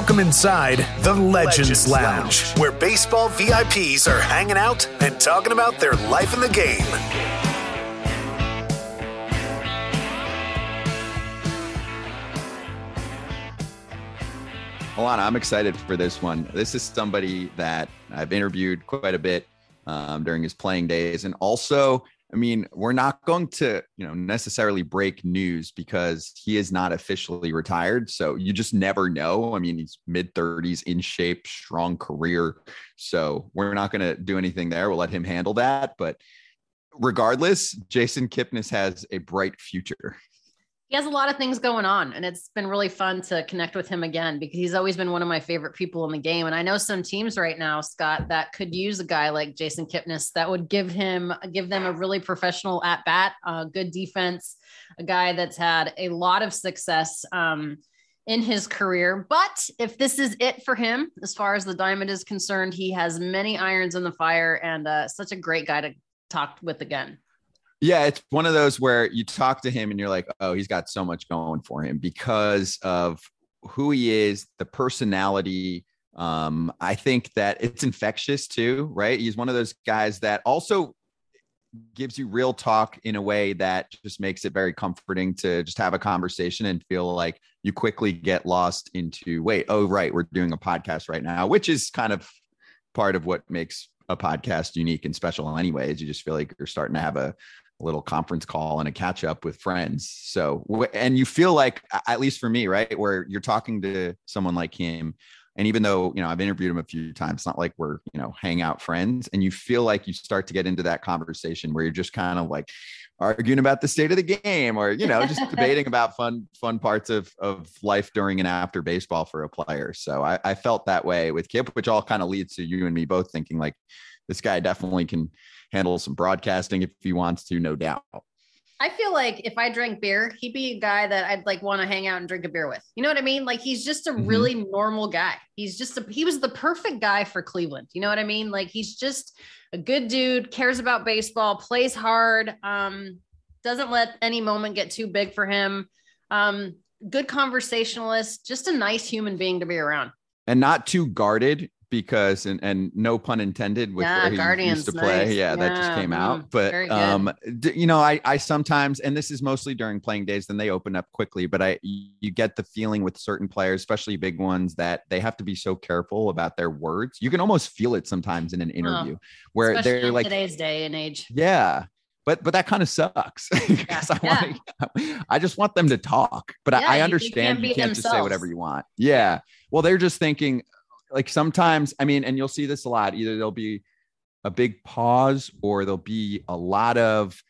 Welcome inside the Legends, Lounge, where baseball VIPs are hanging out and talking about their life in the game. Alana, I'm excited for this one. This is somebody that I've interviewed quite a bit um, during his playing days, and also I mean, we're not going to, you know, necessarily break news because he is not officially retired. So you just never know. I mean, he's mid 30s, in shape, strong career. So we're not going to do anything there. We'll let him handle that. But regardless, Jason Kipnis has a bright future he has a lot of things going on and it's been really fun to connect with him again because he's always been one of my favorite people in the game. And i know some teams right now scott that could use a guy like jason kipnis that would give him give them a really professional at bat uh, good defense a guy that's had a lot of success um, in his career. But if this is it for him as far as the diamond is concerned he has many irons in the fire and uh, such a great guy to talk with again yeah, it's one of those where you talk to him and you're like, oh, he's got so much going for him because of who he is, the personality. Um, I think that it's infectious too, right? He's one of those guys that also gives you real talk in a way that just makes it very comforting to just have a conversation and feel like you quickly get lost into wait, oh, right, we're doing a podcast right now, which is kind of part of what makes a podcast unique and special anyways you just feel like you're starting to have a little conference call and a catch up with friends. So, and you feel like, at least for me, right, where you're talking to someone like him. And even though, you know, I've interviewed him a few times, it's not like we're, you know, hang out friends. And you feel like you start to get into that conversation where you're just kind of like arguing about the state of the game or, you know, just debating about fun, fun parts of, of life during and after baseball for a player. So I, I felt that way with Kip, which all kind of leads to you and me both thinking like, this guy definitely can handle some broadcasting if he wants to, no doubt. I feel like if I drank beer, he'd be a guy that I'd like want to hang out and drink a beer with. You know what I mean? Like he's just a mm-hmm. really normal guy. He's just a, he was the perfect guy for Cleveland. You know what I mean? Like he's just a good dude, cares about baseball, plays hard, um, doesn't let any moment get too big for him. Um, good conversationalist, just a nice human being to be around. And not too guarded because and, and no pun intended with yeah, where he Guardians, used to play. Nice. Yeah, yeah, that just came mm, out. But um, you know, I I sometimes and this is mostly during playing days, then they open up quickly. But I you get the feeling with certain players, especially big ones, that they have to be so careful about their words. You can almost feel it sometimes in an interview oh, where they're like today's day and age. Yeah. But but that kind of sucks because yeah, I want I just want them to talk. But I, I understand you, you can't just say whatever you want. Yeah. Well, they're just thinking, like sometimes, I mean, and you'll see this a lot. Either there'll be a big pause or there'll be a lot of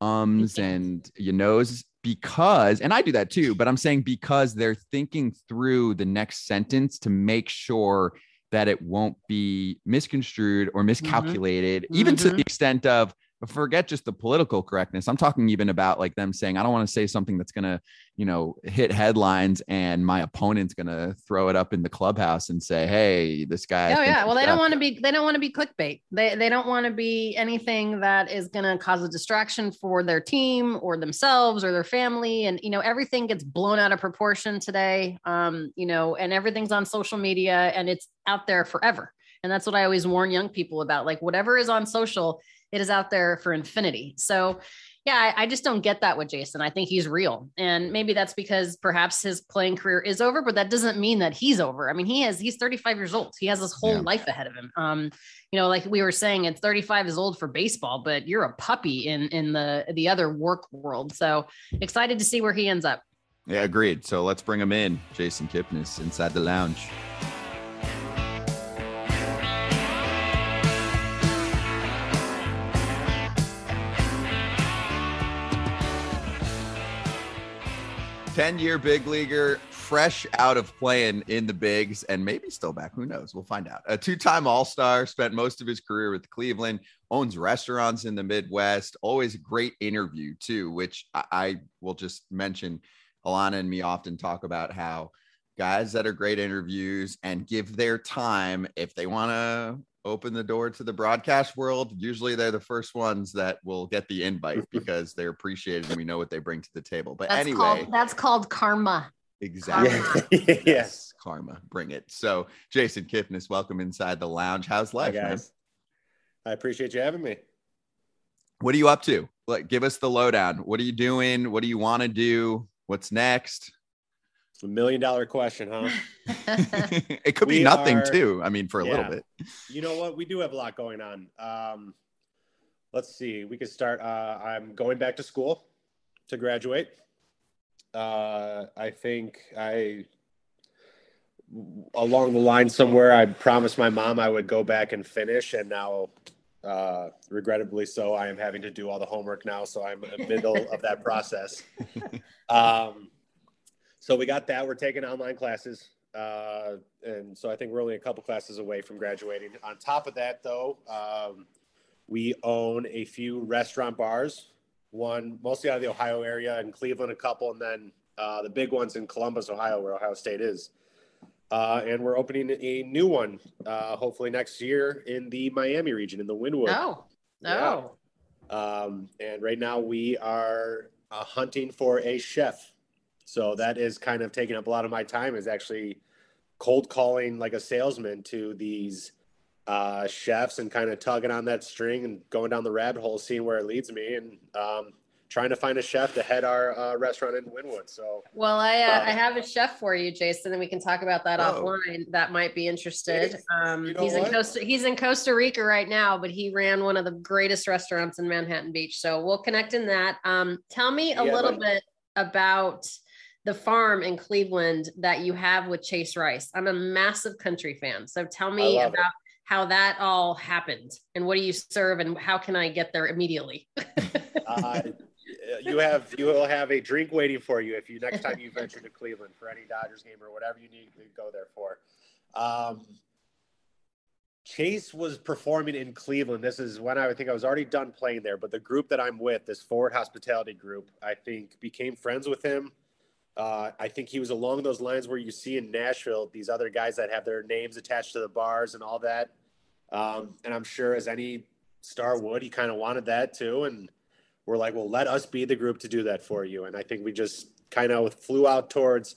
ums and you knows because, and I do that too, but I'm saying because they're thinking through the next sentence to make sure that it won't be misconstrued or mm-hmm. miscalculated, mm-hmm. even mm-hmm. to the extent of, forget just the political correctness. I'm talking even about like them saying, I don't want to say something that's going to, you know, hit headlines and my opponent's going to throw it up in the clubhouse and say, Hey, this guy. Oh yeah. Well, they don't want to be, they don't want to be clickbait. They, they don't want to be anything that is going to cause a distraction for their team or themselves or their family. And, you know, everything gets blown out of proportion today. Um, you know, and everything's on social media and it's out there forever. And that's what I always warn young people about. Like whatever is on social, it is out there for infinity. So yeah, I, I, just don't get that with Jason. I think he's real. And maybe that's because perhaps his playing career is over, but that doesn't mean that he's over. I mean, he is, he's 35 years old. He has his whole yeah. life ahead of him. Um, you know, like we were saying, it's 35 is old for baseball, but you're a puppy in, in the, the other work world. So excited to see where he ends up. Yeah, agreed. So let's bring him in. Jason Kipnis inside the lounge. 10 year big leaguer, fresh out of playing in the bigs and maybe still back. Who knows? We'll find out. A two time All Star, spent most of his career with Cleveland, owns restaurants in the Midwest. Always a great interview, too, which I, I will just mention. Alana and me often talk about how guys that are great interviews and give their time if they want to open the door to the broadcast world, usually they're the first ones that will get the invite because they're appreciated and we know what they bring to the table. But that's anyway, called, that's called karma. Exactly. Yeah. yes. Karma. Bring it. So, Jason Kipnis, welcome inside the lounge. How's life, Hi, man? I appreciate you having me. What are you up to? Like, give us the lowdown. What are you doing? What do you want to do? What's next? A million dollar question, huh? it could be nothing are- too. I mean, for a little bit. you know what? We do have a lot going on. Um, let's see. We could start. Uh, I'm going back to school to graduate. Uh, I think I, along the line somewhere, I promised my mom I would go back and finish, and now, uh, regrettably so, I am having to do all the homework now. So I'm in the middle of that process. Um, so we got that. We're taking online classes. Uh, and so I think we're only a couple classes away from graduating. On top of that, though, um, we own a few restaurant bars, one mostly out of the Ohio area, in Cleveland, a couple, and then uh, the big ones in Columbus, Ohio, where Ohio State is. Uh, and we're opening a new one, uh, hopefully next year in the Miami region, in the Wynwood. no, no. Um, and right now we are uh, hunting for a chef. So that is kind of taking up a lot of my time is actually cold calling like a salesman to these uh, chefs and kind of tugging on that string and going down the rabbit hole, seeing where it leads me and um, trying to find a chef to head our uh, restaurant in Wynwood. So Well, I uh, Uh, I have a chef for you, Jason, and we can talk about that Oh. offline. That might be interested. Um, You know he's in? Costa he's in Costa Rica right now, but he ran one of the greatest restaurants in Manhattan Beach. So we'll connect in that. Um, tell me a Yeah, little but- bit about the farm in Cleveland that you have with Chase Rice. I'm a massive country fan, so tell me about how that all happened and what do you serve and how can I get there immediately? uh, you have you will have a drink waiting for you if you next time you venture to Cleveland for any Dodgers game or whatever you need to go there for. Um, Chase was performing in Cleveland. This is when I think I was already done playing there, but the group that I'm with, this Forward Hospitality group, I think became friends with him. Uh, I think he was along those lines where you see in Nashville these other guys that have their names attached to the bars and all that. Um, and I'm sure as any star would, he kind of wanted that too. And we're like, well, let us be the group to do that for you. And I think we just kind of flew out towards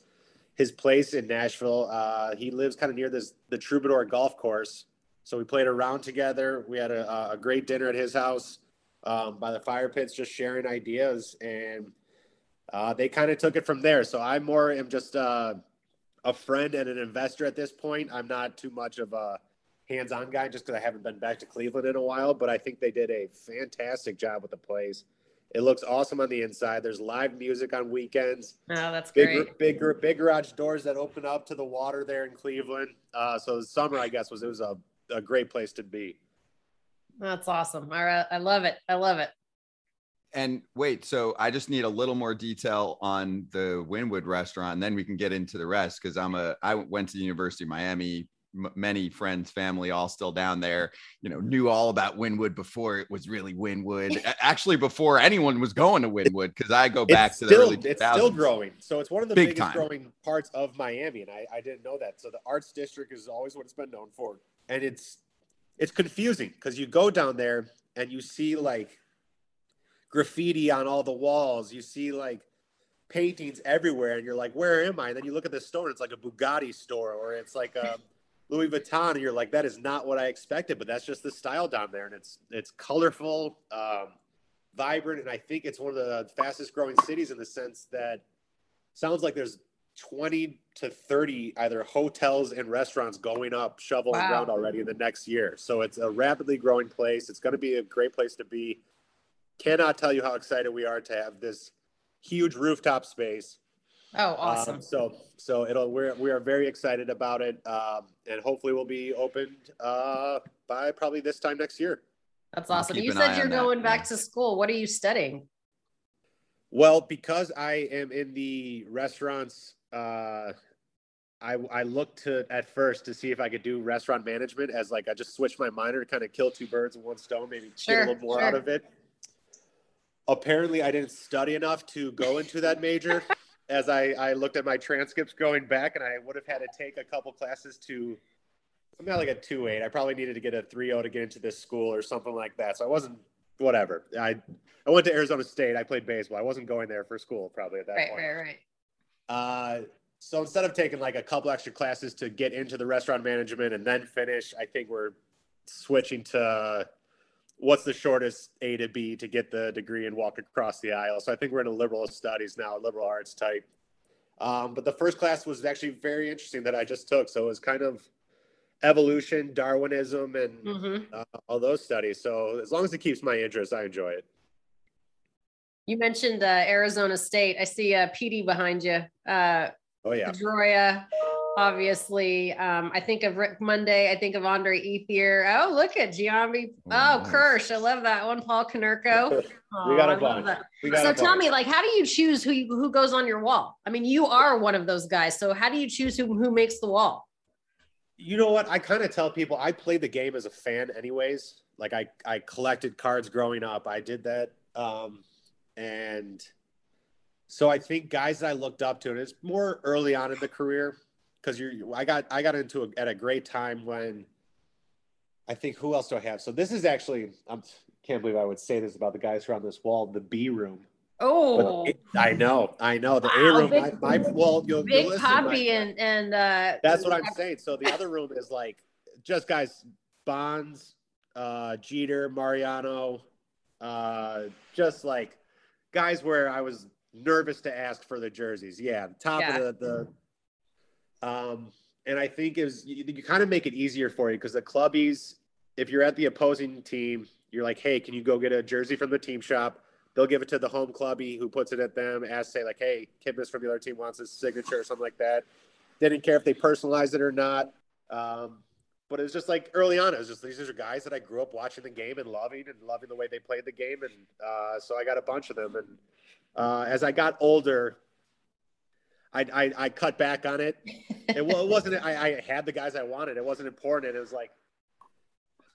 his place in Nashville. Uh, he lives kind of near this the Troubadour Golf Course, so we played around together. We had a, a great dinner at his house um, by the fire pits, just sharing ideas, and uh, they kind of took it from there. So I more am just uh, a friend and an investor at this point. I'm not too much of a hands-on guy just because I haven't been back to Cleveland in a while, but I think they did a fantastic job with the place. It looks awesome on the inside. There's live music on weekends. oh, that's Big, great. big, big, big garage doors that open up to the water there in Cleveland. Uh, so the summer, I guess, was it was a, a great place to be. That's awesome. All right. I love it. I love it. And wait, so I just need a little more detail on the Wynwood restaurant, and then we can get into the rest. Because I'm a, I went to the University of Miami. M- many friends, family, all still down there. You know, knew all about Wynwood before it was really Wynwood. Actually, before anyone was going to Winwood, because I go back it's to still, the early 2000s. it's still growing. So it's one of the Big biggest time. growing parts of Miami, and I, I didn't know that. So the arts district is always what it's been known for, and it's it's confusing because you go down there and you see like graffiti on all the walls. You see like paintings everywhere, and you're like, "Where am I?" And then you look at the store, and it's like a Bugatti store, or it's like a Louis Vuitton, and you're like, "That is not what I expected." But that's just the style down there, and it's it's colorful, um, vibrant, and I think it's one of the fastest growing cities in the sense that sounds like there's 20 to 30 either hotels and restaurants going up shovel and Wow. ground already in the next year. So it's a rapidly growing place. It's going to be a great place to be. Cannot tell you how excited we are to have this huge rooftop space. Oh, awesome. Um, so so it'll we're we are very excited about it, um, and hopefully we'll be opened uh, by probably this time next year. That's awesome. You said you're on that, going back yeah. to school. What are you studying? Well, because I am in the restaurants, uh, I I looked to at first to see if I could do restaurant management as like I just switched my minor to kind of kill two birds with one stone, maybe get a little more sure. out of it. Apparently, I didn't study enough to go into that major. as I, I looked at my transcripts going back, and I would have had to take a couple classes to. I'm not like a two eight. I probably needed to get a three zero to get into this school or something like that. So I wasn't whatever. I I went to Arizona State. I played baseball. I wasn't going there for school probably at that Right, point. right, right. Uh, So instead of taking like a couple extra classes to get into the restaurant management and then finish, I think we're switching to what's the shortest A to B to get the degree and walk across the aisle. So I think we're in a liberal studies now, liberal arts type. Um, but the first class was actually very interesting that I just took. So it was kind of evolution, Darwinism, and Mhm. uh, all those studies. So as long as it keeps my interest, I enjoy it. You mentioned uh, Arizona State. I see uh, PD behind you. Uh, Oh yeah, Pedroia, obviously. Um, I think of Rick Monday. I think of Andre Ethier. Oh, look at Giambi. Oh, Oh. Kirsch. I love that one. Paul Konerko. we got a bunch. got So a tell bunch. me, like, how do you choose who you, who goes on your wall? I mean, you are one of those guys. So how do you choose who who makes the wall? You know what? I kind of tell people I played the game as a fan, anyways. Like I, I collected cards growing up. I did that, um, and so I think guys that I looked up to, and it's more early on in the career because you're. I got I got into it at a great time when. I think who else do I have? So this is actually I can't believe I would say this about the guys who are on this wall. The B room. Oh, I know, I know the Wow, A room. big- my, my well, you'll, Big you'll listen, Poppy my- and and uh, that's what I'm saying. So the other room is like just guys, Bonds, uh, Jeter, Mariano, uh, just like guys where I was nervous to ask for the jerseys. Yeah, top Yeah. of the, the um, and I think is you, you kind of make it easier for you because the clubbies, if you're at the opposing team, you're like, hey, can you go get a jersey from the team shop? They'll give it to the home clubby who puts it at them. Ask say like, hey, Kipnis from the other team wants his signature or something like that. Didn't care if they personalized it or not. Um, but it was just like early on, it was just these are guys that I grew up watching the game and loving and loving the way they played the game. And uh, so I got a bunch of them. And uh, as I got older, I, I, I cut back on it. It, wa- it wasn't, I, I had the guys I wanted. It wasn't important. And it was like,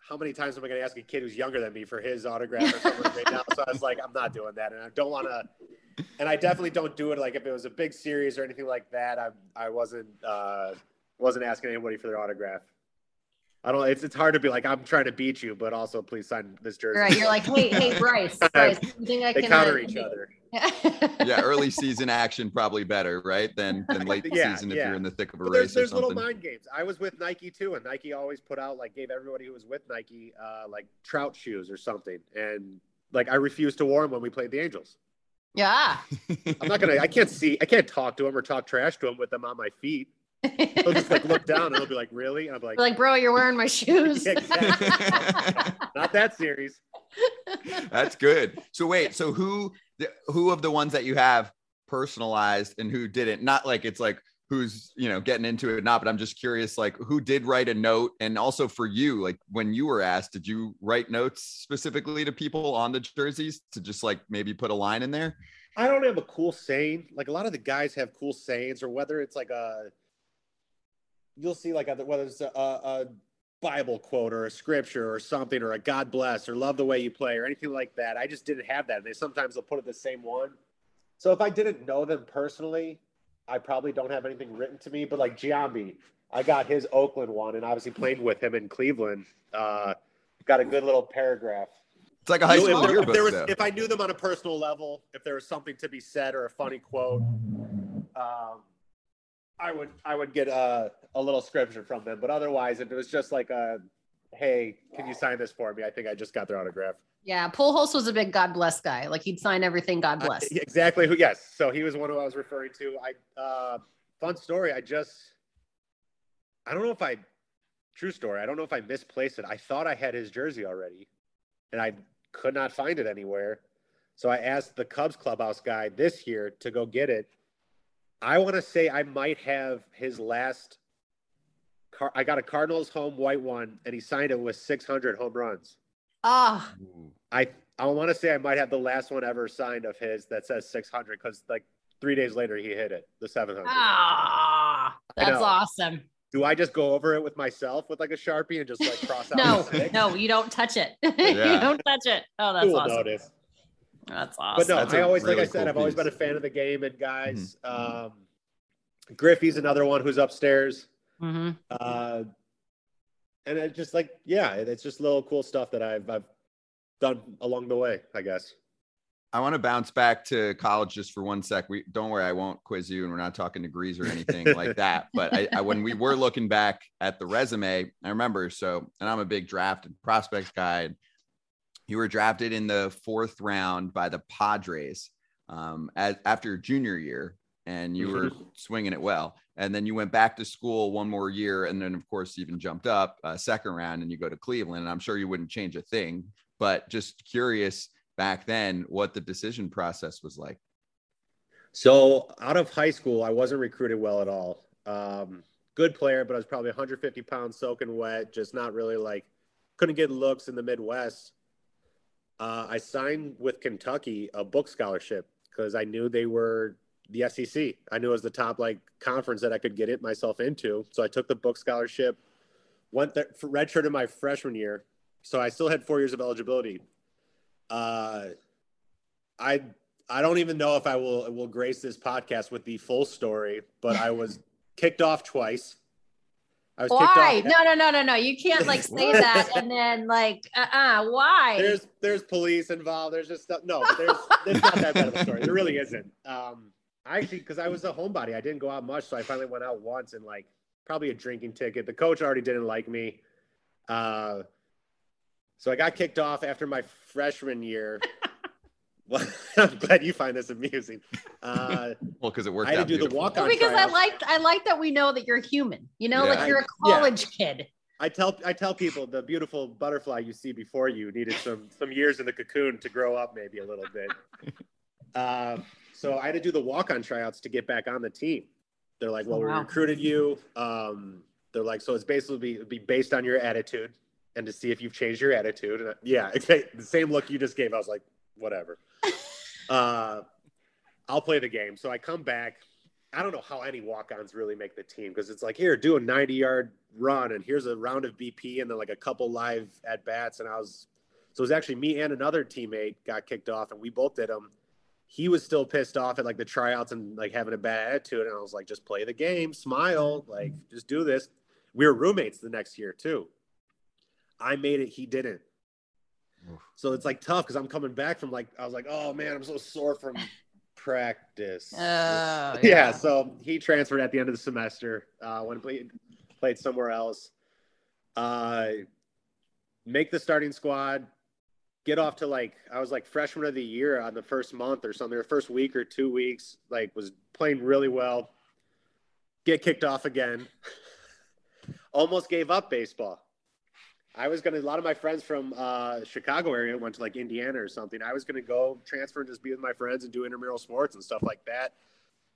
how many times am I going to ask a kid who's younger than me for his autograph or something right now? So I was like, I'm not doing that. And I don't want to, and I definitely don't do it. Like if it was a big series or anything like that, I, I wasn't, uh, wasn't asking anybody for their autograph. I don't, it's, it's hard to be like, I'm trying to beat you, but also please sign this jersey. right. You're like, hey, hey, Bryce, Bryce, you think I they can counter uh, each other. Yeah, early season action probably better, right? Than than late Yeah, season if yeah. you're in the thick of a But race there's, there's or little something. mind games. I was with Nike too, and Nike always put out like gave everybody who was with Nike uh, like trout shoes or something, and like I refused to wear them when we played the Angels. yeah. I'm not gonna. I can't see. I can't talk to them or talk trash to them with them on my feet. They'll just like look down and they'll be like, "Really?" And I'm like, like, bro, you're wearing my shoes. Yeah, exactly. "Not that series." That's good. So wait, so who who of the ones that you have personalized and who didn't? Not like it's like who's you know getting into it not, but I'm just curious like who did write a note and also for you like when you were asked, did you write notes specifically to people on the jerseys to just like maybe put a line in there? I don't have a cool saying. Like a lot of the guys have cool sayings, or whether it's like a, you'll see like other whether it's a, a Bible quote or a scripture or something or a God bless or love the way you play or anything like that. I just didn't have that. And they sometimes they'll put it the same one. So if I didn't know them personally, I probably don't have anything written to me. But like Giambi, I got his Oakland one, and obviously played with him in Cleveland. Uh, got a good little paragraph. It's like a high school if, there, if, there was, if I knew them on a personal level, if there was something to be said or a funny quote, um, I would I would get a, a little scripture from them. But otherwise, if it was just like a, hey, can you sign this for me? I think I just got their autograph. yeah. Pujols was a big God bless guy. Like he'd sign everything God bless. I- exactly. Who? Yes. So he was one who I was referring to. I uh, fun story. I just I don't know if I true story. I don't know if I misplaced it. I thought I had his jersey already, and I could not find it anywhere. So I asked the Cubs clubhouse guy this year to go get it. I want to say I might have his last. Car- I got a Cardinals home white one, and he signed it with 600 home runs. Ah, Ooh. I I want to say I might have the last one ever signed of his that says 600 because like three days later he hit it the 700. ah, I that's awesome. Do I just go over it with myself with like a sharpie and just like cross out? No, no, you don't touch it. you don't touch it. Oh, that's Who will awesome. notice? That's awesome. But no, That's I a always like I said cool I've always piece. been a fan of the game and guys. Mm-hmm. Um, Griffey's another one who's upstairs. hmm Uh, and it just like yeah, it's just little cool stuff that I've I've done along the way. I guess. I want to bounce back to college just for one sec. We don't worry, I won't quiz you, and we're not talking degrees or anything like that. But I, I, when we were looking back at the resume, I remember. So, and I'm a big draft and prospects guy. You were drafted in the fourth round by the Padres um, as, after junior year, and you were swinging it well. And then you went back to school one more year, and then of course even jumped up uh, second round, and you go to Cleveland. And I'm sure you wouldn't change a thing, but just curious back then what the decision process was like. So out of high school, I wasn't recruited well at all. Um, good player, but I was probably 150 pounds soaking wet, just not really like couldn't get looks in the Midwest. Uh, I signed with Kentucky a book scholarship because I knew they were the SEC. I knew it was the top like conference that I could get it myself into. So I took the book scholarship, went there for redshirt in my freshman year. So I still had four years of eligibility. Uh, I I don't even know if I will will grace this podcast with the full story, but I was kicked off twice. I was why? No, no, no, no, no. You can't like say that and then like, uh, uh why? There's there's police involved. There's just stuff. No, there's there's not that bad of a story. There really isn't. Um, I actually because I was a homebody, I didn't go out much, so I finally went out once and like probably a drinking ticket. The coach already didn't like me. Uh, so I got kicked off after my freshman year. well, I'm glad you find this amusing. Uh, well, because it worked. I had to do the walk on. because I like I like that we know that you're human. You know, yeah. like you're a college yeah. kid. I tell I tell people the beautiful butterfly you see before you needed some some years in the cocoon to grow up maybe a little bit. Uh, so I had to do the walk on tryouts to get back on the team. They're like, well, wow. we recruited you. Um, they're like, so it's basically be, be based on your attitude and to see if you've changed your attitude. And yeah, the same look you just gave. I was like, whatever. uh, I'll play the game. So I come back. I don't know how any walk-ons really make the team because it's like here, do a 90-yard run, and here's a round of BP, and then like a couple live at bats. And I was, so it was actually me and another teammate got kicked off, and we both did them. He was still pissed off at like the tryouts and like having a bad attitude, and I was like, just play the game, smile, like just do this. We were roommates the next year too. I made it, he didn't. Oof. So it's like tough because I'm coming back from like I was like, oh man, I'm so sore from practice. Oh, yeah. yeah. So he transferred at the end of the semester. Uh, when played played somewhere else. Uh, make the starting squad. Get off to like I was like freshman of the year on the first month or something, or first week or two weeks. Like was playing really well. Get kicked off again. Almost gave up baseball I was gonna. A lot of my friends from uh, Chicago area went to like Indiana or something. I was gonna go transfer and just be with my friends and do intramural sports and stuff like that.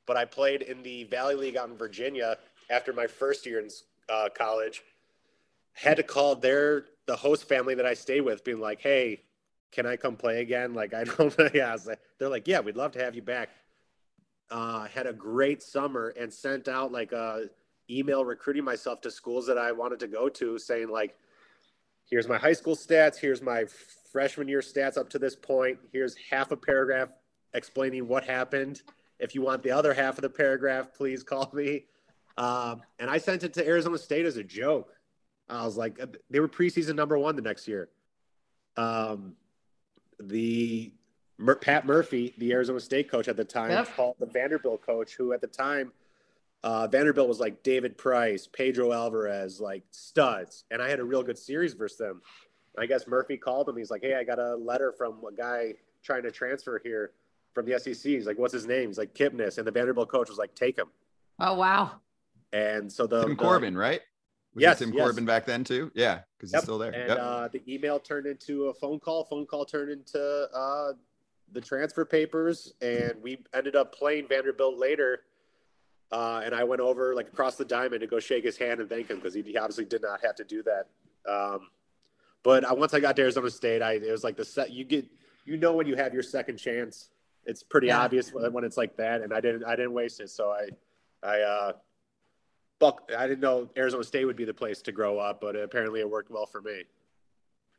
But I played in the Valley League out in Virginia after my first year in uh, college. Had to call their the host family that I stayed with, being like, "Hey, can I come play again?" Like I don't. yeah, they're like, "Yeah, we'd love to have you back." Uh, had a great summer and sent out like a email recruiting myself to schools that I wanted to go to, saying like here's my high school stats, here's my freshman year stats up to this point, here's half a paragraph explaining what happened. If you want the other half of the paragraph, please call me. Um, and I sent it to Arizona State as a joke. I was like, they were preseason number one the next year. Um, the Pat Murphy, the Arizona State coach at the time, yep. called the Vanderbilt coach, who at the time uh, Vanderbilt was like David Price, Pedro Alvarez, like studs, and I had a real good series versus them. I guess Murphy called him. He's like, "Hey, I got a letter from a guy trying to transfer here from the SEC." He's like, "What's his name?" He's like, "Kipnis," and the Vanderbilt coach was like, "Take him." Oh wow! And so the Tim the, Corbin, right? Was yes, Tim yes. Corbin back then too? Yeah, because yep. he's still there. And yep. uh, the email turned into a phone call. Phone call turned into uh, the transfer papers, and we ended up playing Vanderbilt later uh, and I went over like across the diamond to go shake his hand and thank him because he, he, obviously did not have to do that. Um, but I, once I got to Arizona State, I it was like the set you get you know when you have your second chance. It's pretty yeah. obvious when it's like that, and I didn't I didn't waste it. So I I uh, Buck I didn't know Arizona State would be the place to grow up, but apparently it worked well for me.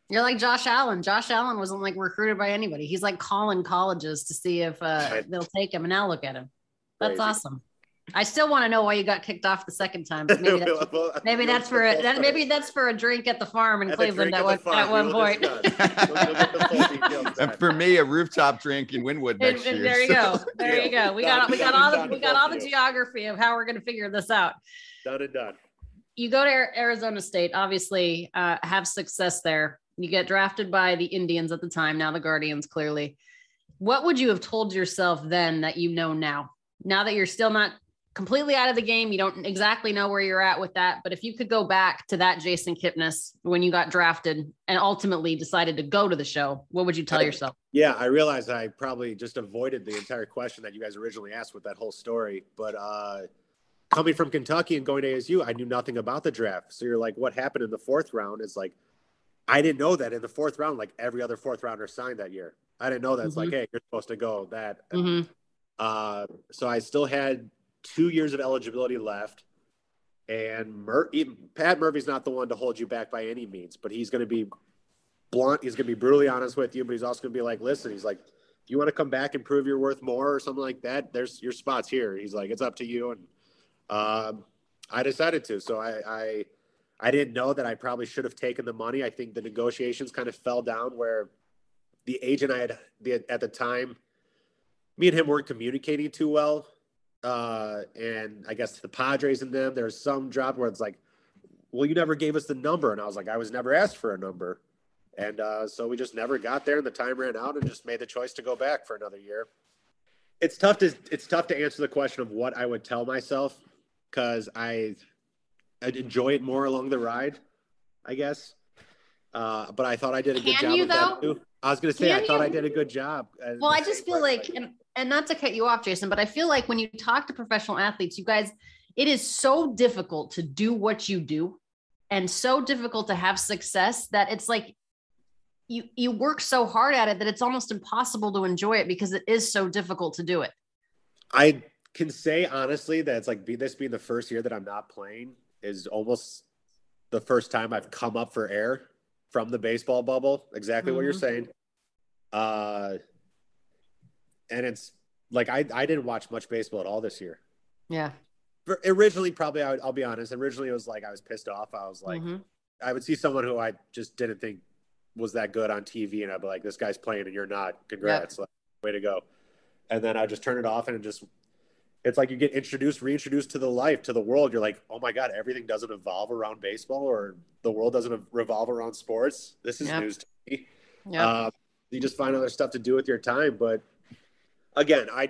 You're like Josh Allen. Josh Allen wasn't like recruited by anybody. He's like calling colleges to see if uh, they'll take him, and now look at him. That's Crazy. awesome. I still want to know why you got kicked off the second time. But maybe that's, Well, maybe that's for a, that, maybe that's for a drink at the farm in At Cleveland at at one, farm, at one point. We'll- we'll get the full details And for me, a rooftop drink in Wynwood And- next and year. there you so- go. There you go. We got we got all the we got all the geography of how we're going to figure this out. Done and done. you go to Arizona State, obviously uh, have success there. You get drafted by the Indians at the time, now the Guardians, clearly. What would you have told yourself then that you know now? Now that you're still not completely out of the game, you don't exactly know where you're at with that. But if you could go back to that Jason Kipnis when you got drafted and ultimately decided to go to the show, what would you tell yourself? Yeah, I realized I probably just avoided the entire question that you guys originally asked with that whole story. But uh, coming from Kentucky and going to ASU, I knew nothing about the draft. So you're like, what happened in the fourth round? It's like, I didn't know that in the fourth round, like every other fourth rounder signed that year. I didn't know that. It's like, hey, you're supposed to go that. Mhm. Uh, so I still had two years of eligibility left. And Mur- even, Pat Murphy's not the one to hold you back by any means, but he's going to be blunt. He's going to be brutally honest with you, but he's also going to be like, listen, he's like, you want to come back and prove you're worth more or something like that, there's your spots here. He's like, it's up to you. And um, I decided to. So I, I, I didn't know that I probably should have taken the money. I think the negotiations kind of fell down where the agent I had the, at the time, me and him weren't communicating too well. Uh, and I guess the Padres and them, there's some drop where it's like, well, you never gave us the number. And I was like, I was never asked for a number. And uh, so we just never got there and the time ran out and just made the choice to go back for another year. It's tough to, it's tough to answer the question of what I would tell myself because I, I'd enjoy it more along the ride, I guess. Uh, but I thought I did a good Can job you, though? I was going to say, I thought you? I did a good job. uh, Well, I just feel like, and, not to cut you off, Jason, but I feel like when you talk to professional athletes, you guys, it is so difficult to do what you do and so difficult to have success that it's like you you work so hard at it that it's almost impossible to enjoy it because it is so difficult to do it. I can say honestly that it's like be, this being the first year that I'm not playing is almost the first time I've come up for air from the baseball bubble. Exactly what you're Mhm. saying. Uh, and it's like I I didn't watch much baseball at all this year. Yeah. For- Originally, probably I would, I'll be honest. Originally, it was like I was pissed off. I was like, Mhm. I would see someone who I just didn't think was that good on TV, and I'd be like, "This guy's playing, and you're not. Congrats, like, way to go!" And then I just turn it off, and it just it's like you get introduced, reintroduced to the life, to the world. You're like, "Oh my god, everything doesn't evolve around baseball, or the world doesn't revolve around sports." This is Yep. news to me. Yeah. Uh, you just find other stuff to do with your time. But again, I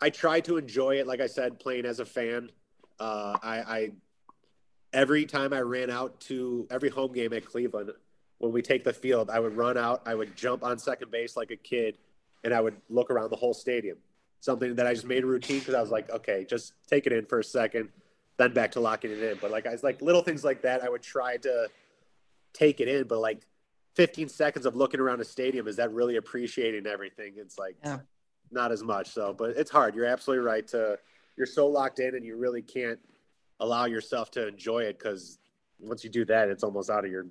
I try to enjoy it. Like I said, playing as a fan. Uh, I, I every time I ran out to every home game at Cleveland, when we take the field, I would run out. I would jump on second base like a kid, and I would look around the whole stadium. Something that I just made a routine because I was like, okay, just take it in for a second, then back to locking it in. But like I was like little things like that, I would try to take it in. But like 15 seconds of looking around a stadium, is that really appreciating everything? It's like Yeah. Not as much. So, but it's hard. You're absolutely right. To you're so locked in, and you really can't allow yourself to enjoy it because once you do that, it's almost out of your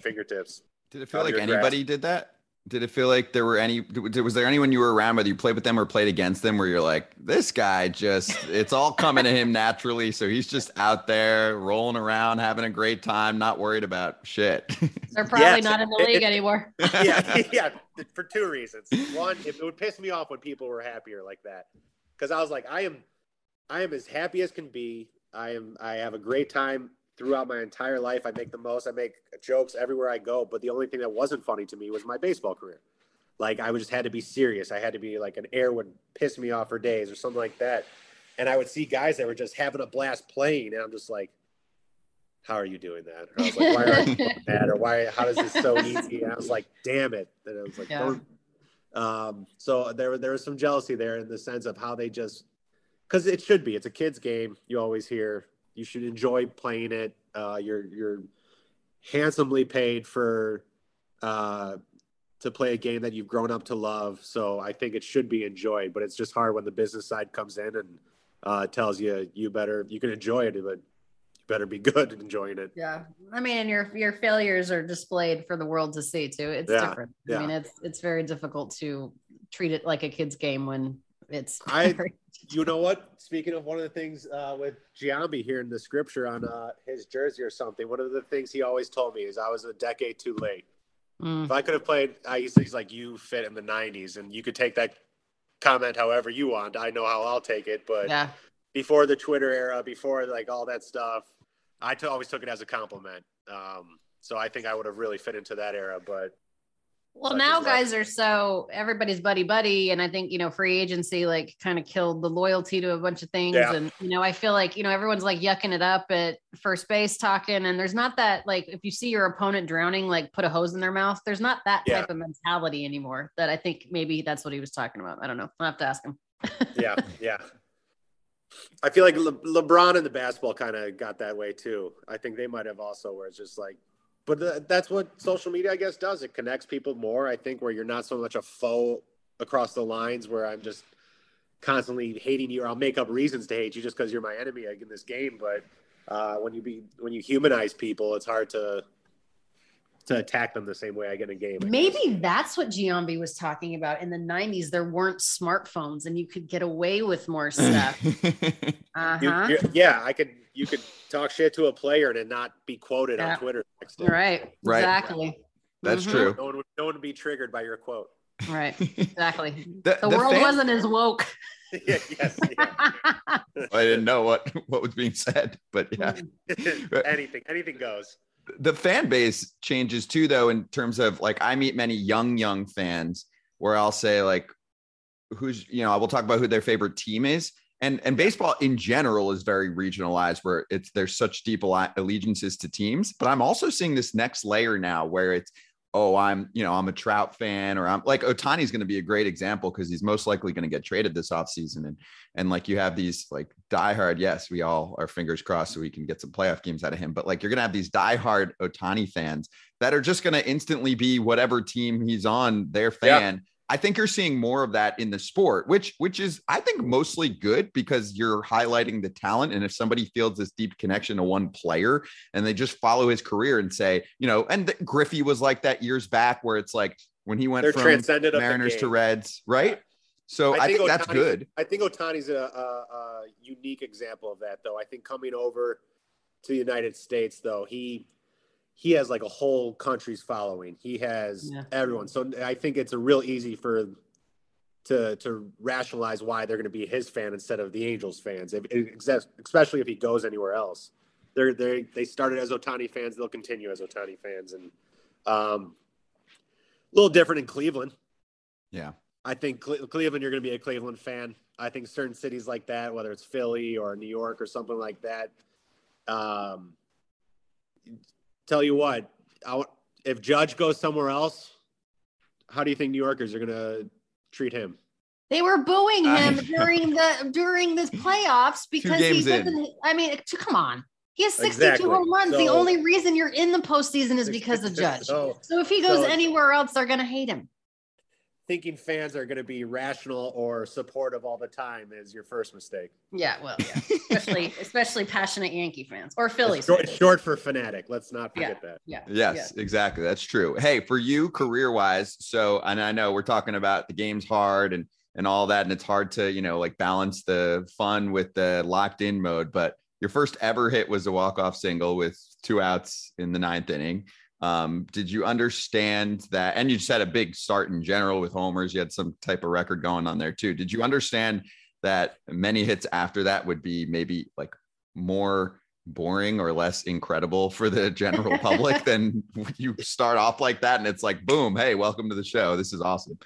fingertips. Did it feel like your grasp. anybody did that? Did it feel like there were any? Was there anyone you were around, whether you played with them or played against them, where you're like, this guy just, it's all coming to him naturally. So he's just out there rolling around, having a great time, not worried about shit. They're probably Yes. not in the league anymore. yeah, yeah, for two reasons. One, it, it would piss me off when people were happier like that, because I was like, I am, I am as happy as can be. I am, I have a great time throughout my entire life. I make the most. I make jokes everywhere I go. But the only thing that wasn't funny to me was my baseball career. Like I would just had to be serious. I had to be like an air would piss me off for days or something like that. And I would see guys that were just having a blast playing, and I'm just like, how are you doing that? Or I was like, why are you doing that? Or why? How is this so easy? And I was like, damn it! And I was like, Yeah. don't. Um, so there, there was some jealousy there in the sense of how they just, because it should be. It's a kids' game. You always hear you should enjoy playing it. Uh, you're you're handsomely paid for uh, to play a game that you've grown up to love. So I think it should be enjoyed. But it's just hard when the business side comes in and uh, tells you you better you can enjoy it, but you better be good at enjoying it. Yeah. I mean, and your your failures are displayed for the world to see too. It's Yeah, different. yeah. I mean, it's it's very difficult to treat it like a kid's game when It's I- You know what? Speaking of one of the things uh, with Giambi here in the scripture on uh, his jersey or something, one of the things he always told me is I was a decade too late. Mm. If I could have played, I used to, he's like, you fit in the 90s, and you could take that comment however you want. I know how I'll take it, but yeah. before the Twitter era, before like all that stuff, I t- always took it as a compliment. Um, so I think I would have really fit into that era, but Well, now guys are so everybody's buddy buddy, and I think you know free agency like kind of killed the loyalty to a bunch of things, Yeah. and you know I feel like you know everyone's like yucking it up at first base talking, and there's not that like if you see your opponent drowning, like put a hose in their mouth. There's not that Yeah. type of mentality anymore. That I think maybe that's what he was talking about. I don't know. I'll have to ask him. yeah, yeah. I feel like Le- LeBron and the basketball kind of got that way too. I think they might have also, where it's just like, but the, that's what social media, I guess, does. It connects people more. I think where you're not so much a foe across the lines, where I'm just constantly hating you, or I'll make up reasons to hate you just because you're my enemy in this game. But uh, when you be when you humanize people, it's hard to to attack them the same way I get in a game. I guess. Maybe that's what Giambi was talking about in the 90s. There weren't smartphones, and you could get away with more stuff. uh-huh. you- yeah, I could. You could talk shit to a player and not be quoted Yeah. on Twitter. next day. Right. Right. Exactly. That's Mhm. true. No one, would, no one would be triggered by your quote. Right. Exactly. The, The, the world fan- wasn't as woke. yeah, yes. Yeah. I didn't know what what was being said, but yeah. anything, anything goes. the fan base changes too though in terms of like i meet many young young fans where i'll say like who's you know i will talk about who their favorite team is and and baseball in general is very regionalized where it's there's such deep allegiances to teams but i'm also seeing this next layer now where it's oh i'm you know i'm a trout fan or i'm like ohtani's going to be a great example because he's most likely going to get traded this offseason and and like you have these like diehard, yes, we all are fingers crossed so we can get some playoff games out of him. But like you're gonna have these diehard Ohtani fans that are just gonna instantly be whatever team he's on, their Yeah. I think you're seeing more of that in the sport, which which is I think mostly good because you're highlighting the talent. And if somebody feels this deep connection to one player and they just follow his career and say, you know, and th- Griffey was like that years back where it's like when he went They're from the Mariners to. Reds, right? So I, think, that's good. I think Ohtani's a, a, a unique example of that, though. I think coming over to the United States, though, he he has like a whole country's following. He has Yeah. everyone. So I think it's a real easy for to to rationalize why they're going to be his fan instead of the Angels fans, if, especially if he goes anywhere else. They're they they started as Ohtani fans. They'll continue as Ohtani fans, and um, a little different in Cleveland. Yeah. I think Cle- Cleveland, you're going to be a Cleveland fan. I think certain cities like that, whether it's Philly or New York or something like that, um, tell you what, I, w- if Judge goes somewhere else, how do you think New Yorkers are going to treat him? They were booing him during the during this playoffs because he doesn't. I mean, t- come on. He has 62 Exactly. home runs. the only reason you're in the postseason is because of Judge. So So if he goes so- anywhere else, they're gonna hate him. Thinking fans are going to be rational or supportive all the time is your first mistake. Yeah, well, yeah, especially especially passionate Yankee fans or Phillies. It's short, short for fanatic. Let's not forget that. Yeah. Yes, exactly. That's true. Hey, for you career wise, so and I know we're talking about the game's hard and and all that, and it's hard to, you know, like balance the fun with the locked in mode. But your first ever hit was a walk-off single with two outs in the ninth inning. Um, did you understand that? And you just had a big start in general with homers. You had some type of record going on there too. Did you understand that many hits after that would be maybe like more boring or less incredible for the general public than you start off like that and it's like boom hey welcome to the show this is awesome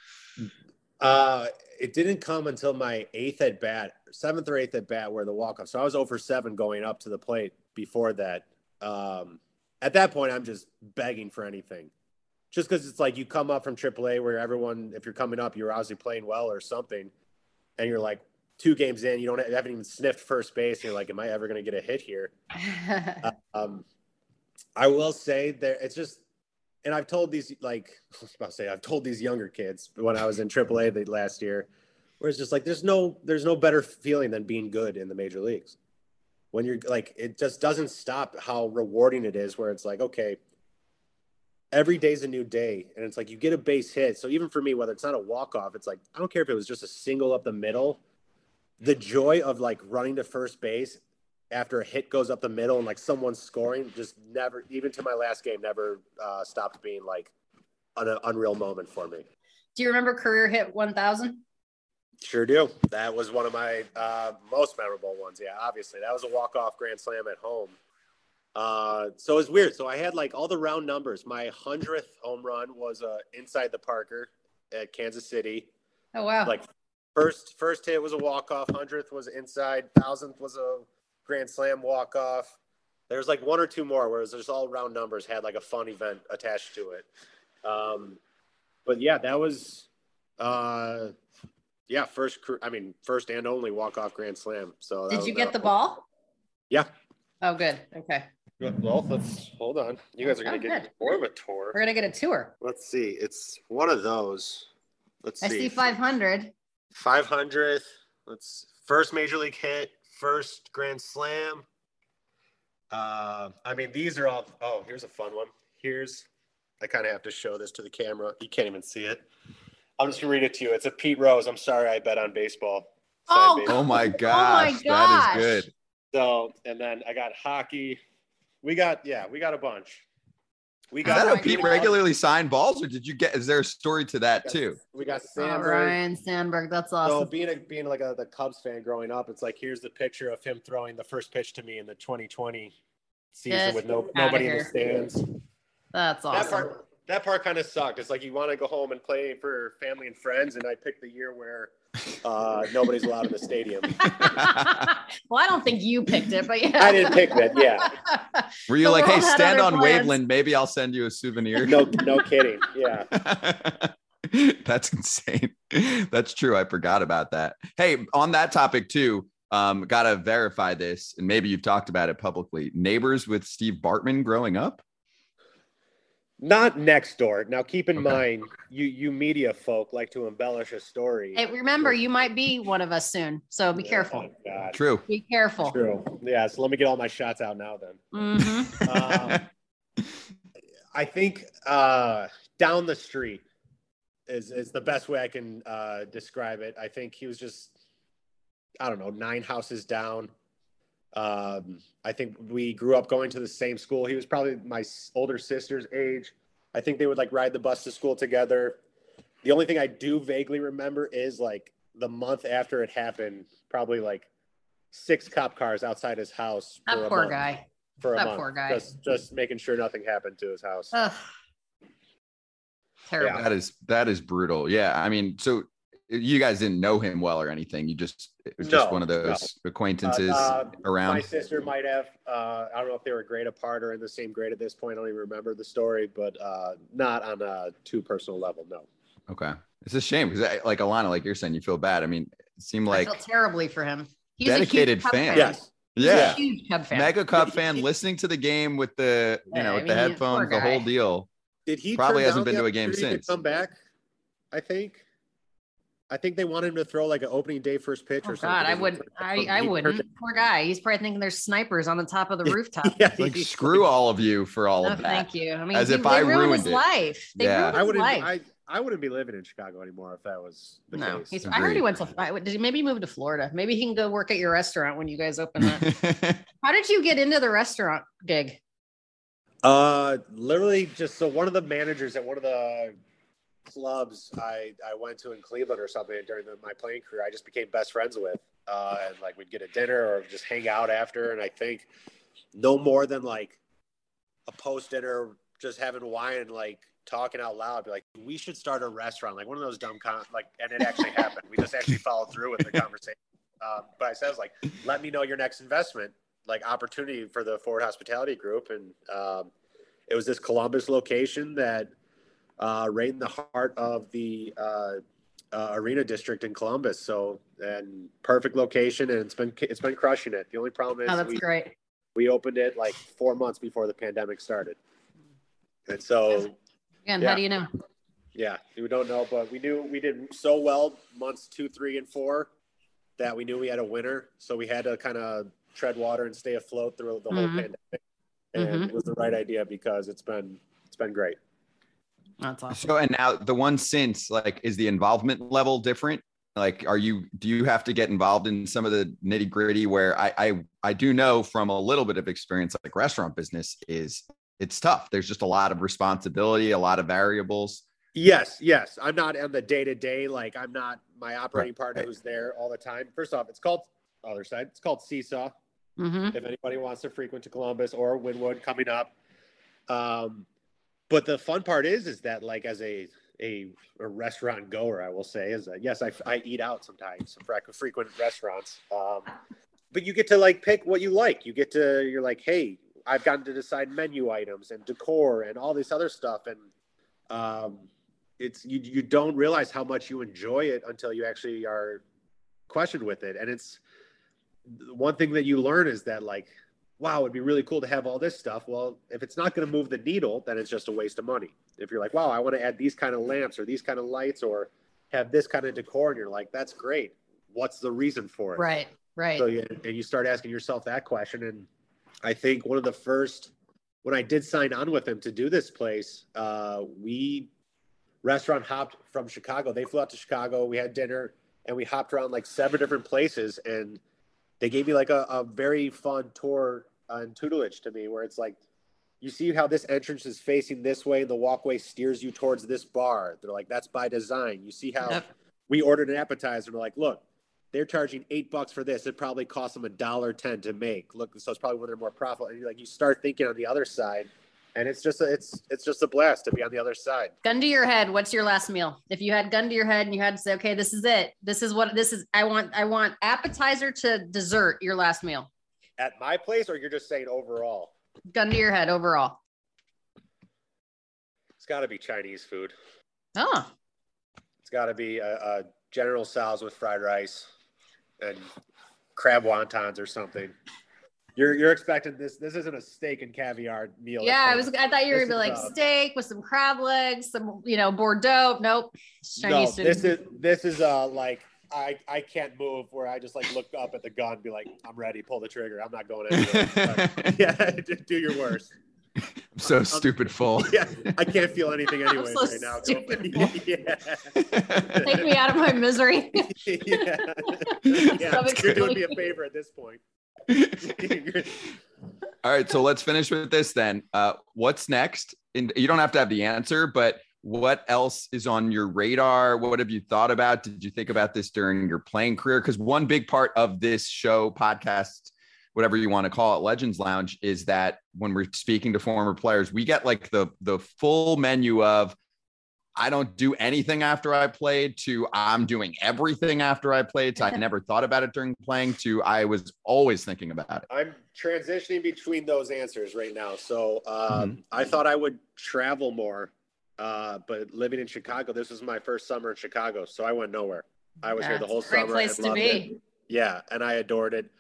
Uh, it didn't come until my eighth at bat, seventh or eighth at bat, where the walk off. So I was over seven going up to the plate before that. Um, at that point, I'm just begging for anything, just because it's like you come up from AAA where everyone, if you're coming up, you're obviously playing well or something, and you're like two games in, you don't you haven't even sniffed first base. You're like, am I ever going to get a hit here? Um, I will say there, it's just, and I've told these like I was about to say I've told these younger kids when I was in AAA the last year, where it's just like there's no there's no better feeling than being good in the major leagues. When you're like, it just doesn't stop how rewarding it is. Where it's like, okay, every day's a new day, and it's like you get a base hit. So even for me, whether it's not a walk off, it's like I don't care if it was just a single up the middle. The joy of like running to first base after a hit goes up the middle and like someone's scoring just never, even to my last game, never uh, stopped being like an unreal moment for me. Do you remember career hit 1000? Sure do. That was one of my uh, most memorable ones. Yeah, obviously. That was a walk off grand slam at home. Uh, so it was weird. So I had like all the round numbers. My 100th home run was uh, inside the Parker at Kansas City. Oh, wow. Like first first hit was a walk off, 100th was inside, 1000th was a grand slam walk off. There's like one or two more, whereas there's all round numbers had like a fun event attached to it. Um, but yeah, that was, uh, yeah, first. I mean, first and only walk off grand slam. So did you get the ball? Yeah. Oh, good. Okay. Well, let's hold on. You guys are gonna Oh, get good. more of a tour. We're gonna get a tour. Let's see. It's one of those. Let's see. SD 500. 500th. Let's first major league hit, first grand slam. Uh, I mean, these are all. Oh, here's a fun one. Here's. I kind of have to show this to the camera. You can't even see it. I'm just gonna read it to you. It's a Pete Rose. I'm sorry, I bet on baseball. Signed Oh, baseball. Oh my gosh, gosh. that is good. So, and then I got hockey. We got yeah, we got a bunch. We Is got that Oh how my Pete God. regularly signed balls, or did you get? Is there a story to that too? We got Oh, Sandberg. Ryne Sandberg. That's So awesome. being a being like a the Cubs fan growing up, it's like here's the picture of him throwing the first pitch to me in the 2020 season Get with no nobody in the stands. That's That awesome. part that part kind of sucked. It's like you want to go home and play for family and friends, and I picked the year where uh, nobody's allowed in the stadium. well, I don't think you picked it, but yeah. I didn't pick that. Yeah, Were you The like, hey, stand on plans. Waveland? Maybe I'll send you a souvenir. no, no kidding. Yeah, That's insane. That's true. I forgot about that. Hey, on that topic too, um, gotta verify this, and maybe you've talked about it publicly. Neighbors with Steve Bartman growing up. Not next door. Now, keep in Okay. mind, you you media folk like to embellish a story. Hey, remember, you might be one of us soon, so be careful. Oh, God. True. Be careful. True. Yeah. So let me get all my shots out now. Then. Mhm. Um, I think uh, down the street is is the best way I can uh, describe it. I think he was just, I don't know, nine houses down. Um, I think we grew up going to the same school. He was probably my older sister's age. I think they would like ride the bus to school together. The only thing I do vaguely remember is like the month after it happened, probably like six cop cars outside his house. for that a poor month guy. for a That month. poor guy. Just just making sure nothing happened to his house. Ugh. Terrible. That is that is brutal. Yeah, I mean, so you guys didn't know him well or anything. You just it was just one of those acquaintances Uh, uh, around. My sister might have. Uh, I don't know if they were grade apart or in the same grade at this point. I don't even remember the story, but uh, not on a too personal level. No. Okay, it's a shame because like Alanna, like you're saying, you feel bad. I mean, it seemed I like felt terribly for him. He's a huge dedicated Cub fan. Yes. He's a yeah, huge Cub fan. mega Cub fan, listening to the game with the you Yeah, know I with the mean, poor headphones, the whole deal. Did he Probably hasn't been to a game opportunity since. come back. I think. I think they wanted him to throw like an opening day first pitch Oh or something. God, I wouldn't. I, I wouldn't. Poor guy. He's probably thinking there's snipers on the top of the rooftop. Yeah, Like screw all of you for all No, of that. thank you. I mean, As he- if they I ruined ruined his it. life. They Yeah. ruined I wouldn't. life. I I wouldn't be living in Chicago anymore if that was the no, case. he's, I heard he went to. I- Did he maybe move to Florida? Maybe he can go work at your restaurant when you guys open that. How did you get into the restaurant gig? Uh, literally just so one of the managers at one of the clubs I I went to in Cleveland or something during the, my playing career, I just became best friends with. Uh, and like we'd get a dinner or just hang out after, and I think no more than like a post dinner, just having wine and like talking out loud, be like, we should start a restaurant, like one of those dumb con like, and it actually happened. We just actually followed through with the conversation. Um, but I said, I was like, let me know your next investment, like opportunity for the Forward Hospitality Group, and um, it was this Columbus location that uh, right in the heart of the uh, uh, arena district in Columbus. So, and perfect location, and it's been it's been crushing it. The only problem is Oh, that's we, great. we opened it like four months before the pandemic started, and so Again, Yeah. how do you know? yeah, we don't know, but we knew we did so well months two, three, and four that we knew we had a winner. So we had to kind of tread water and stay afloat through the whole Mhm. pandemic, and Mhm. it was the right idea because it's been it's been great. That's awesome. So and now the one since like is the involvement level different? Like, are you do you have to get involved in some of the nitty gritty? Where I I I do know from a little bit of experience, like restaurant business is it's tough. There's just a lot of responsibility, a lot of variables. Yes, yes. I'm not on the day to day. Like I'm not my operating Right, partner who's there all the time. First off, it's called other side. It's called Seesaw. hmm If anybody wants to frequent to Columbus or Wynwood coming up, um, but the fun part is, is that like as a a, a restaurant goer, I will say is that yes, I, I eat out sometimes. Frequent restaurants, um, but you get to like pick what you like. You get to you're like, hey, I've gotten to decide menu items and decor and all this other stuff, and um, it's you you don't realize how much you enjoy it until you actually are questioned with it, and it's one thing that you learn is that like wow it'd be really cool to have all this stuff. Well if it's not going to move the needle then it's just a waste of money. If you're like wow i want to add these kind of lamps or these kind of lights or have this kind of decor and you're like that's great. What's the reason for it? Right. Right. so you, and you start asking yourself that question and i think one of the first when i did sign on with him to do this place uh, we restaurant hopped from chicago. They flew out to chicago. We had dinner and we hopped around like seven different places and they gave me like a, a very fun tour on tutelage to me where it's like you see how this entrance is facing this way and the walkway steers you towards this bar. They're like that's by design. You see how Yep. we ordered an appetizer and we're like look they're charging eight bucks for this. It probably costs them a dollar ten to make. Look so it's probably when they're more profitable and like you start thinking on the other side and it's just a, it's it's just a blast to be on the other side. Gun to your head what's your last meal? If you had gun to your head and you had to say okay this is it this is what this is i want i want appetizer to dessert your last meal. At my place or you're just saying overall? Gun to your head overall. It's got to be chinese food. Oh It's got to be a, a General Tso's with fried rice and crab wontons or something. You're you're expecting this. This isn't a steak and caviar meal. yeah i was i thought you were gonna be like uh, steak with some crab legs some you know bordeaux nope It's No, chinese food this is this is uh like I I can't move where I just like look up at the gun, and be like, I'm ready, pull the trigger. I'm not going anywhere. But, yeah, do your worst. I'm so stupid full. Yeah, I can't feel anything I'm so right now. stupid. yeah, take me out of my misery yeah, yeah. You're doing me a favor at this point. All right, so let's finish with this then. Uh, what's next? And you don't have to have the answer, but what else is on your radar? What have you thought about? Did you think about this during your playing career? Because one big part of this show, podcast, whatever you want to call it, Legends Lounge, is that when we're speaking to former players, we get like the the full menu of I don't do anything after I played to I'm doing everything after I played to I never thought about it during playing to I was always thinking about it. I'm transitioning between those answers right now. So um, Mm-hmm. I thought I would travel more, uh, but living in Chicago, this was my first summer in Chicago, so I went nowhere. I was here the whole a great summer. place and to be it. Yeah, and I adored it.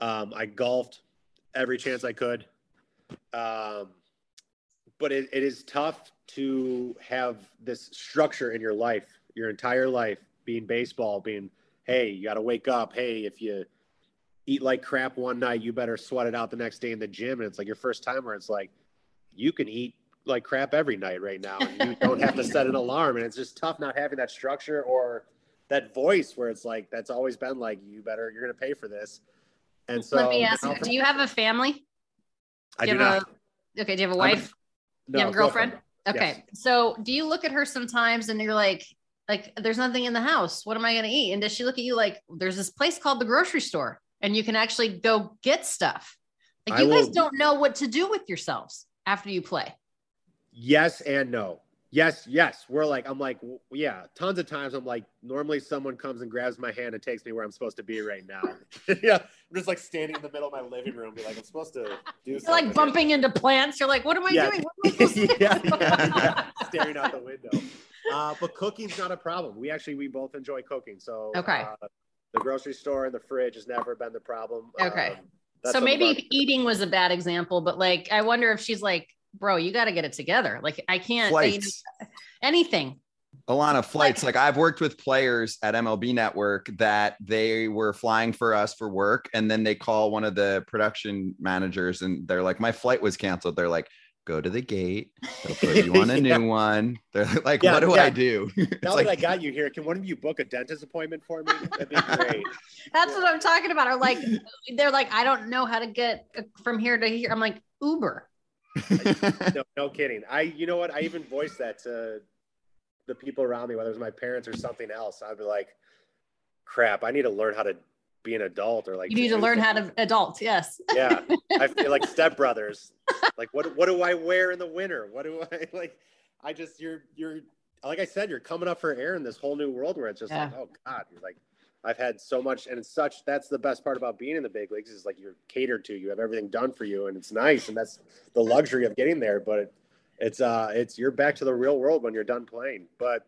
Um, I golfed every chance I could. Um, but it, it is tough to have this structure in your life, your entire life, being baseball, being, hey, you got to wake up. Hey, if you eat like crap one night, you better sweat it out the next day in the gym. And it's like your first time where it's like, you can eat like crap every night right now. And you don't have to set an alarm. And it's just tough not having that structure or that voice where it's like, that's always been like, you better, you're going to pay for this. And so let me ask you do you have a family I do do have not. a okay do you have a- wife No, you have a girlfriend? Okay. Yes. So do you look at her sometimes and you're like, like, there's nothing in the house. What am I going to eat? And does she look at you like, there's this place called the grocery store and you can actually go get stuff? Like, I you guys don't know what to do with yourselves after you play. Yes and no. Yes, yes. We're like, I'm like, w- yeah. Tons of times, I'm like, normally someone comes and grabs my hand and takes me where I'm supposed to be right now. yeah, I'm just like standing in the middle of my living room, be like, I'm supposed to do. You're something like bumping into plants. You're like, what am I Yeah. doing? What am I to yeah, yeah, yeah. Staring out the window. Uh, but cooking's not a problem. We actually we both enjoy cooking. So Okay. uh, the grocery store and the fridge has never been the problem. Okay. Um, so maybe eating was a bad example, but like, I wonder if she's like, bro, you got to get it together. Like, I can't, you know, Flights. anything. Alanna, flights. Like I've worked with players at MLB Network that they were flying for us for work, and then they call one of the production managers, and they're like, "My flight was canceled." They're like, go to the gate. They'll put you on a Yeah. new one. They're like, Yeah, what do yeah. I do? It's Now like, that I got you here, can one of you book a dentist appointment for me? That'd be great. That's what I'm talking about. Or like, they're like, I don't know how to get uh, from here to here. I'm like, Uber. No, no kidding. I, you know what? I even voiced that to the people around me, whether it was my parents or something else. I'd be like, crap, I need to learn how to be an adult or like. You need to learn how to adult. Yes. Yeah, I feel like stepbrothers. Like, what what do I wear in the winter? What do I like? I just you're you're like I said, you're coming up for air in this whole new world where it's just like, oh god, you're like, I've had so much, and it's such. That's the best part about being in the big leagues is like you're catered to. You have everything done for you, and it's nice, and that's the luxury of getting there. But it, it's uh, it's you're back to the real world when you're done playing. But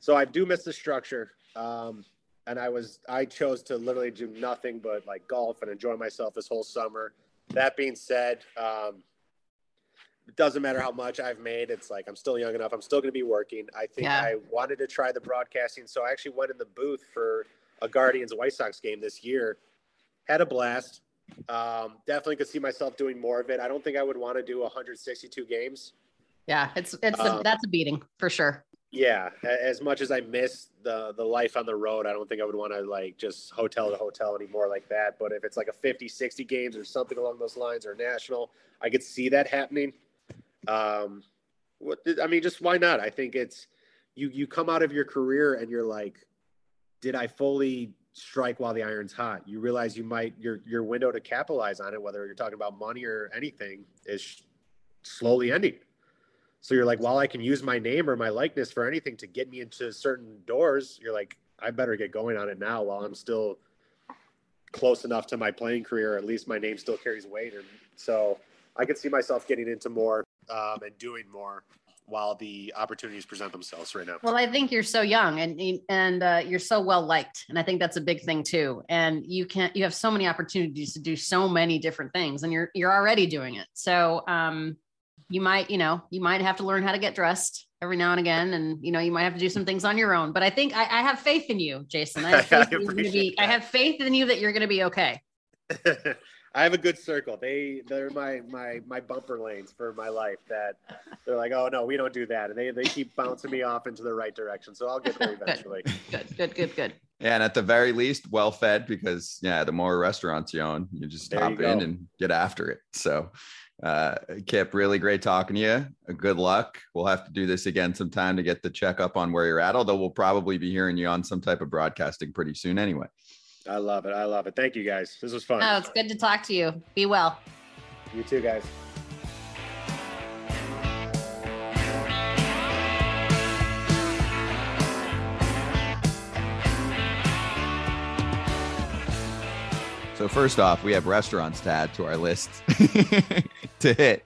so I do miss the structure. Um, and I was I chose to literally do nothing but like golf and enjoy myself this whole summer. That being said, um, it doesn't matter how much I've made. It's like I'm still young enough. I'm still going to be working. I think Yeah. I wanted to try the broadcasting, so I actually went in the booth for a Guardians White Sox game this year. Had a blast. Um, definitely could see myself doing more of it. I don't think I would want to do 162 games. Yeah. It's, it's, a, Um, that's a beating for sure. Yeah, as much as I miss the the life on the road, I don't think I would want to like just hotel to hotel anymore like that. But if it's like a 50, 60 games or something along those lines or national, I could see that happening. Um, what I mean, just why not? I think it's you you come out of your career and you're like, did I fully strike while the iron's hot? You realize you might your your window to capitalize on it, whether you're talking about money or anything, is slowly ending. So you're like, while I can use my name or my likeness for anything to get me into certain doors, you're like, I better get going on it now while I'm still close enough to my playing career. At least my name still carries weight. And so I could see myself getting into more um, and doing more while the opportunities present themselves right now. Well, I think you're so young and and uh, you're so well liked, and I think that's a big thing too. And you can't you have so many opportunities to do so many different things, and you're you're already doing it. So um, you might you know you might have to learn how to get dressed every now and again, and you know you might have to do some things on your own. But I think I, I have faith in you, Jason. I have faith, I that you're gonna appreciate be, I have faith in you that you're going to be okay. I have a good circle. They they're my my my bumper lanes for my life. That they're like, oh no, we don't do that, and they they keep bouncing me off into the right direction. So I'll get there eventually. Good, good, good, good. Yeah, and at the very least, well fed because yeah, the more restaurants you own, you just There hop you in and get after it. So, uh, Kip, really great talking to you. Uh, Good luck. We'll have to do this again sometime to get the checkup on where you're at. Although we'll probably be hearing you on some type of broadcasting pretty soon anyway. I love it. I love it. Thank you guys. This was fun. Oh, it's good to talk to you. Be well. You too, guys. So first off, we have restaurants to add to our list to hit.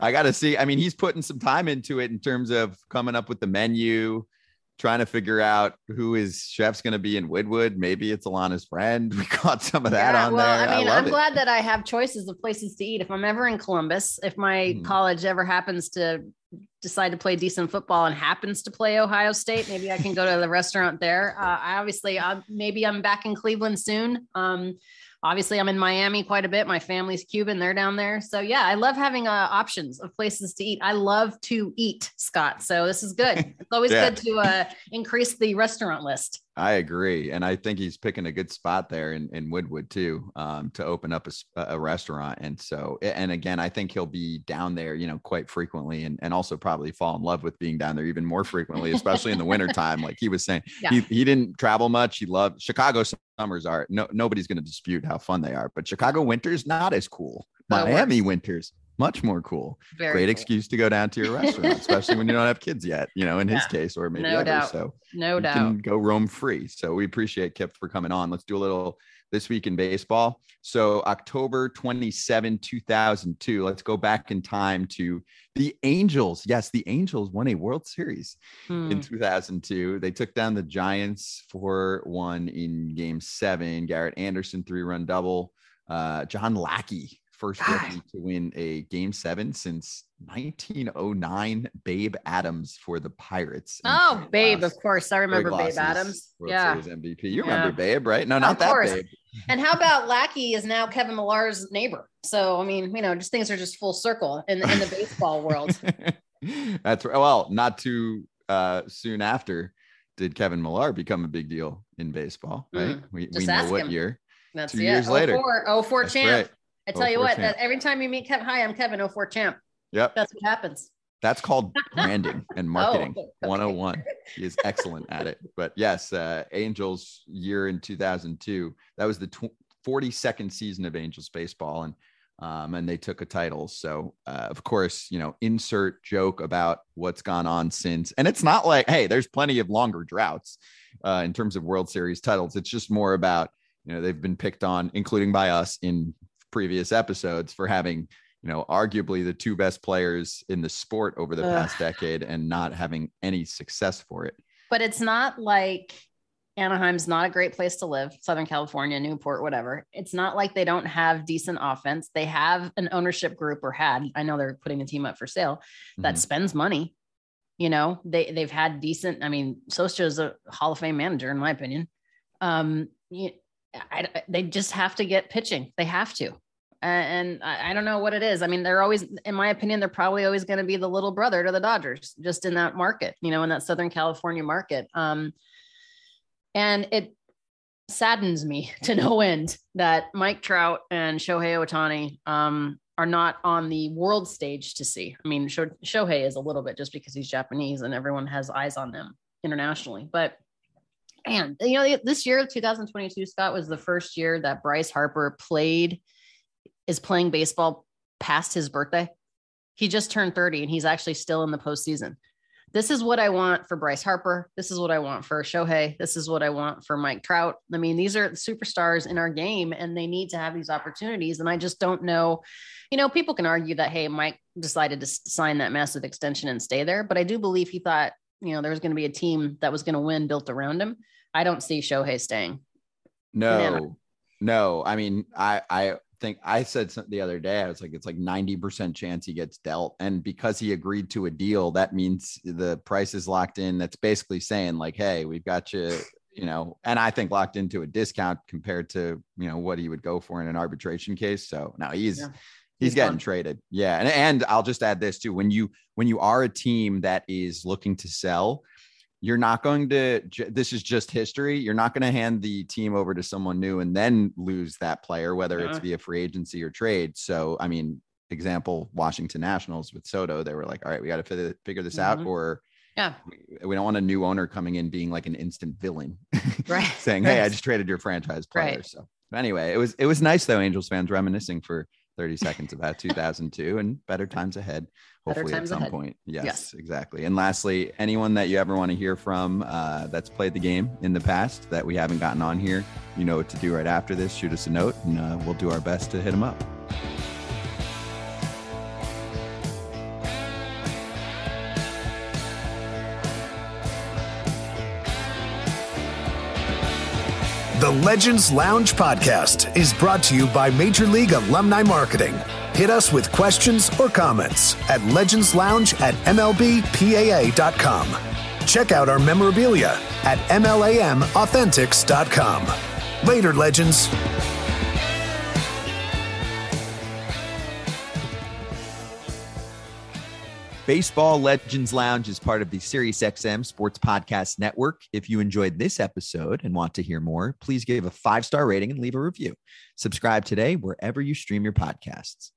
I got to see. I mean, he's putting some time into it in terms of coming up with the menu, trying to figure out who his chef's going to be in Wynwood. Maybe it's Alanna's friend. We caught some of that Yeah, on well, there. I mean, I'm it. glad that I have choices of places to eat. If I'm ever in Columbus, if my Mhm. college ever happens to decide to play decent football and happens to play Ohio State, maybe I can go to the restaurant there. Uh, I obviously, uh, maybe I'm back in Cleveland soon. Um, obviously, I'm in Miami quite a bit. My family's Cuban; they're down there. So yeah, I love having uh, options of places to eat. I love to eat, Scott. So this is good. It's always Yeah. good to uh, increase the restaurant list. I agree, and I think he's picking a good spot there in, in Wynwood too, um, to open up a restaurant. And so, and again, I think he'll be down there, you know, quite frequently, and, and also probably fall in love with being down there even more frequently, especially in the wintertime. Like he was saying, Yeah. he he didn't travel much. He loved Chicago summers are no nobody's going to dispute how fun they are, but Chicago winters not as cool. Miami winters much more cool. Very Great cool. excuse to go down to your restaurant, especially when you don't have kids yet. You know, in his case, or maybe No ever. doubt. So No you doubt. can go roam free. So we appreciate Kip for coming on. Let's do a little this week in baseball. So October 27, 2002. Let's go back in time to the Angels. Yes, the Angels won a World Series Hmm. in 2002. They took down the Giants 4 1 in game seven. Garrett Anderson, three run double. Uh, John Lackey, first rookie to win a game seven since 1909. Babe Adams for the Pirates. Oh, Babe, of course. I remember Babe Adams. World yeah. Series MVP. You remember yeah. Babe, right? No, not of that course. Babe. And how about Lackey is now Kevin Millar's neighbor? So, I mean, you know, just things are just full circle in, in the baseball world. That's right. Well, not too uh, soon after did Kevin Millar become a big deal in baseball, right? Mm, we, we know what him. year. That's two years later. 04, 04 champ. Right. I tell you what, that every time you meet Kevin, hi, I'm Kevin 04 champ. Yep. That's what happens. That's called branding and marketing oh, okay. 101. He is excellent at it. But yes, uh, Angels year in 2002. That was the tw- 42nd season of Angels baseball. And um, and they took a title. So, uh, of course, you know, insert joke about what's gone on since. And it's not like, hey, there's plenty of longer droughts uh, in terms of World Series titles. It's just more about, you know, they've been picked on, including by us in previous episodes, for having, you know, arguably the two best players in the sport over the Ugh. past decade and not having any success for it. But it's not like Anaheim's not a great place to live, Southern California, Newport, whatever. It's not like they don't have decent offense. They have an ownership group or had, I know they're putting the team up for sale that mm-hmm. spends money. You know, they they've had decent, I mean, Scioscia is a Hall of Fame manager, in my opinion. Um, you, I, they just have to get pitching. They have to. And I, I don't know what it is. I mean, they're always, in my opinion, they're probably always going to be the little brother to the Dodgers, just in that market, you know, in that Southern California market. Um, and it saddens me to no end that Mike Trout and Shohei Ohtani um, are not on the world stage to see. I mean, Shohei is a little bit just because he's Japanese and everyone has eyes on them internationally. But and you know, this year, 2022, Scott was the first year that Bryce Harper played, is playing baseball past his birthday. He just turned 30 and he's actually still in the postseason this is what I want for Bryce Harper. This is what I want for Shohei. This is what I want for Mike Trout. I mean, these are superstars in our game and they need to have these opportunities. And I just don't know, you know, people can argue that, hey, Mike decided to sign that massive extension and stay there. But I do believe he thought, you know, there was going to be a team that was going to win built around him. I don't see Shohei staying. No, no. I mean, I, I, think I said something the other day, I was like, it's like 90% chance he gets dealt. And because he agreed to a deal, that means the price is locked in. That's basically saying, like, hey, we've got you, you know, and I think locked into a discount compared to, you know, what he would go for in an arbitration case. So now he's, yeah. He's, he's getting fun. traded. Yeah. And, and I'll just add this too. When you when you are a team that is looking to sell, you're not going to this is just history. You're not going to hand the team over to someone new and then lose that player whether it's via free agency or trade. So i mean example washington nationals with soto they were like all right we got to figure this mm-hmm. out or yeah. we don't want a new owner coming in being like an instant villain right saying hey i just traded your franchise player right. so anyway it was it was nice though angels fans reminiscing for 30 seconds about 2002 and better times ahead hopefully at some ahead. point. Yes, yes, exactly. And lastly anyone that you ever want to hear from uh, that's played the game in the past that we haven't gotten on here you know what to do right after this. Shoot us a note and uh, we'll do our best to hit them up. The Legends Lounge podcast is brought to you by Major League Alumni Marketing. Hit us with questions or comments at legendslounge at mlbpaa.com. Check out our memorabilia at mlamauthentics.com. Later, Legends. Baseball Legends Lounge is part of the SiriusXM Sports Podcast Network. If you enjoyed this episode and want to hear more, please give a five star rating and leave a review. Subscribe today wherever you stream your podcasts.